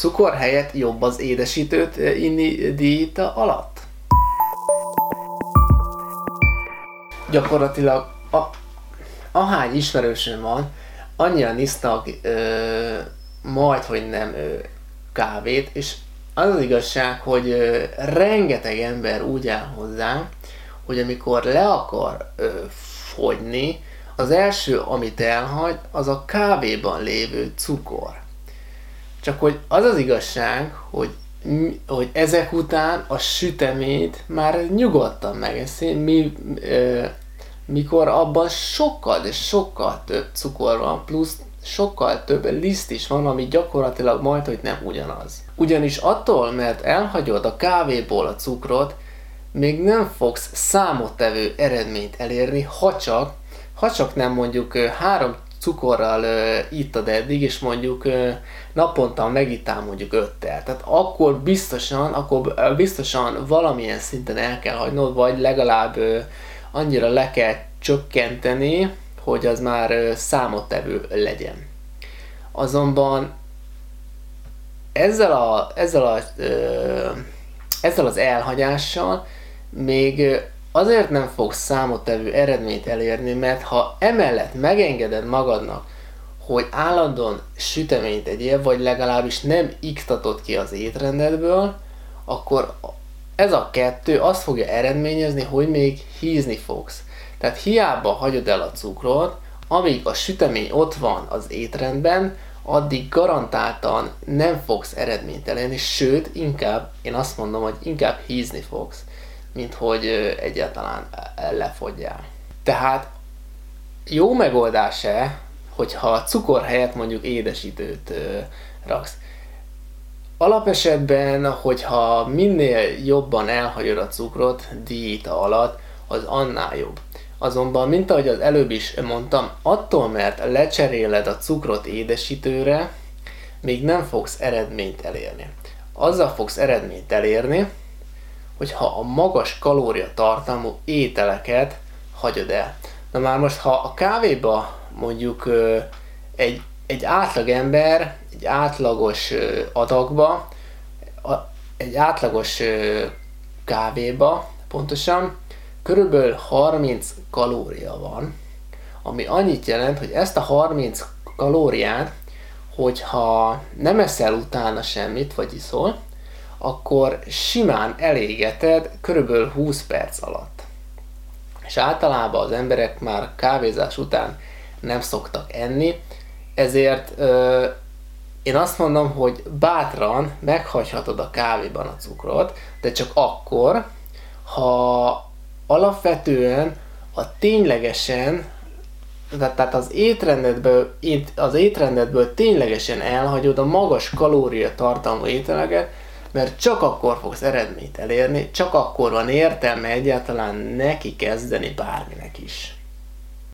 cukor helyett jobb az édesítőt inni diéta alatt? Gyakorlatilag a, ahány ismerősöm van, annyian isznak ö, majd, hogy nem ö, kávét, és az az igazság, hogy ö, rengeteg ember úgy áll hozzá, hogy amikor le akar ö, fogyni, az első, amit elhagy, az a kávéban lévő cukor. Csak hogy az az igazság, hogy, hogy ezek után a süteményt már nyugodtan megeszi, mi, ö, mikor abban sokkal, de sokkal több cukor van, plusz sokkal több liszt is van, ami gyakorlatilag majd, hogy nem ugyanaz. Ugyanis attól, mert elhagyod a kávéból a cukrot, még nem fogsz számottevő eredményt elérni, ha csak, ha csak nem mondjuk három cukorral uh, ittad eddig, és mondjuk uh, naponta megittál mondjuk öttel. Tehát akkor biztosan, akkor biztosan valamilyen szinten el kell hagynod, vagy legalább uh, annyira le kell csökkenteni, hogy az már uh, számottevő legyen. Azonban ezzel, a, ezzel, a, uh, ezzel az elhagyással még azért nem fogsz számottevő eredményt elérni, mert ha emellett megengeded magadnak, hogy állandóan süteményt egyél, vagy legalábbis nem iktatod ki az étrendedből, akkor ez a kettő azt fogja eredményezni, hogy még hízni fogsz. Tehát hiába hagyod el a cukrot, amíg a sütemény ott van az étrendben, addig garantáltan nem fogsz eredményt elérni, sőt, inkább, én azt mondom, hogy inkább hízni fogsz mint hogy egyáltalán lefogyjál. Tehát jó megoldás-e, hogyha a cukor helyett mondjuk édesítőt raksz. Alapesetben, hogyha minél jobban elhagyod a cukrot diéta alatt, az annál jobb. Azonban, mint ahogy az előbb is mondtam, attól, mert lecseréled a cukrot édesítőre, még nem fogsz eredményt elérni. Azzal fogsz eredményt elérni, hogyha a magas kalóriatartalmú ételeket hagyod el. Na már most, ha a kávéba mondjuk egy, egy átlag ember egy átlagos adagba, egy átlagos kávéba pontosan, körülbelül 30 kalória van, ami annyit jelent, hogy ezt a 30 kalóriát, hogyha nem eszel utána semmit, vagy iszol, akkor simán elégeted körülbelül 20 perc alatt. És általában az emberek már kávézás után nem szoktak enni, ezért ö, én azt mondom, hogy bátran meghagyhatod a kávéban a cukrot, de csak akkor, ha alapvetően a ténylegesen, tehát az étrendedből, az étrendedből ténylegesen elhagyod a magas kalóriatartalmú ételeket, mert csak akkor fogsz eredményt elérni, csak akkor van értelme egyáltalán neki kezdeni bárminek is.